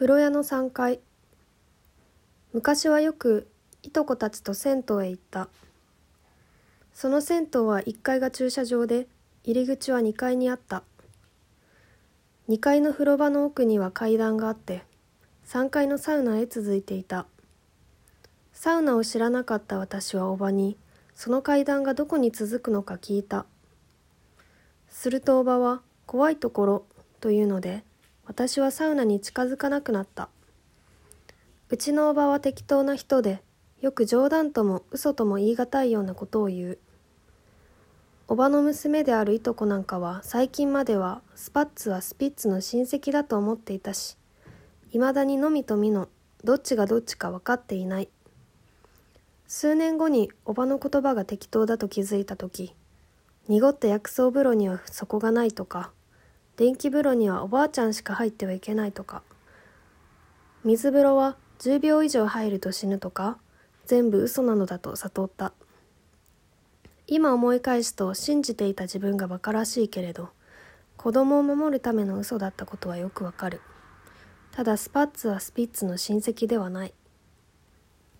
風呂屋の3階。昔はよくいとこたちと銭湯へ行った。その銭湯は1階が駐車場で入り口は2階にあった。2階の風呂場の奥には階段があって3階のサウナへ続いていた。サウナを知らなかった私はおばにその階段がどこに続くのか聞いた。するとおばは怖いところというので私はサウナに近づかなくなった。うちのおばは適当な人でよく冗談とも嘘とも言い難いようなことを言う。おばの娘であるいとこなんかは最近まではスパッツはスピッツの親戚だと思っていたしいまだにのみとみのどっちがどっちか分かっていない。数年後におばの言葉が適当だと気づいた時濁った薬草風呂には底がないとか電気風呂にはおばあちゃんしか入ってはいけないとか。水風呂は10秒以上入ると死ぬとか。全部嘘なのだと悟った。今思い返すと信じていた自分が馬鹿らしいけれど子供を守るための嘘だったことはよくわかる。ただスパッツはスピッツの親戚ではない。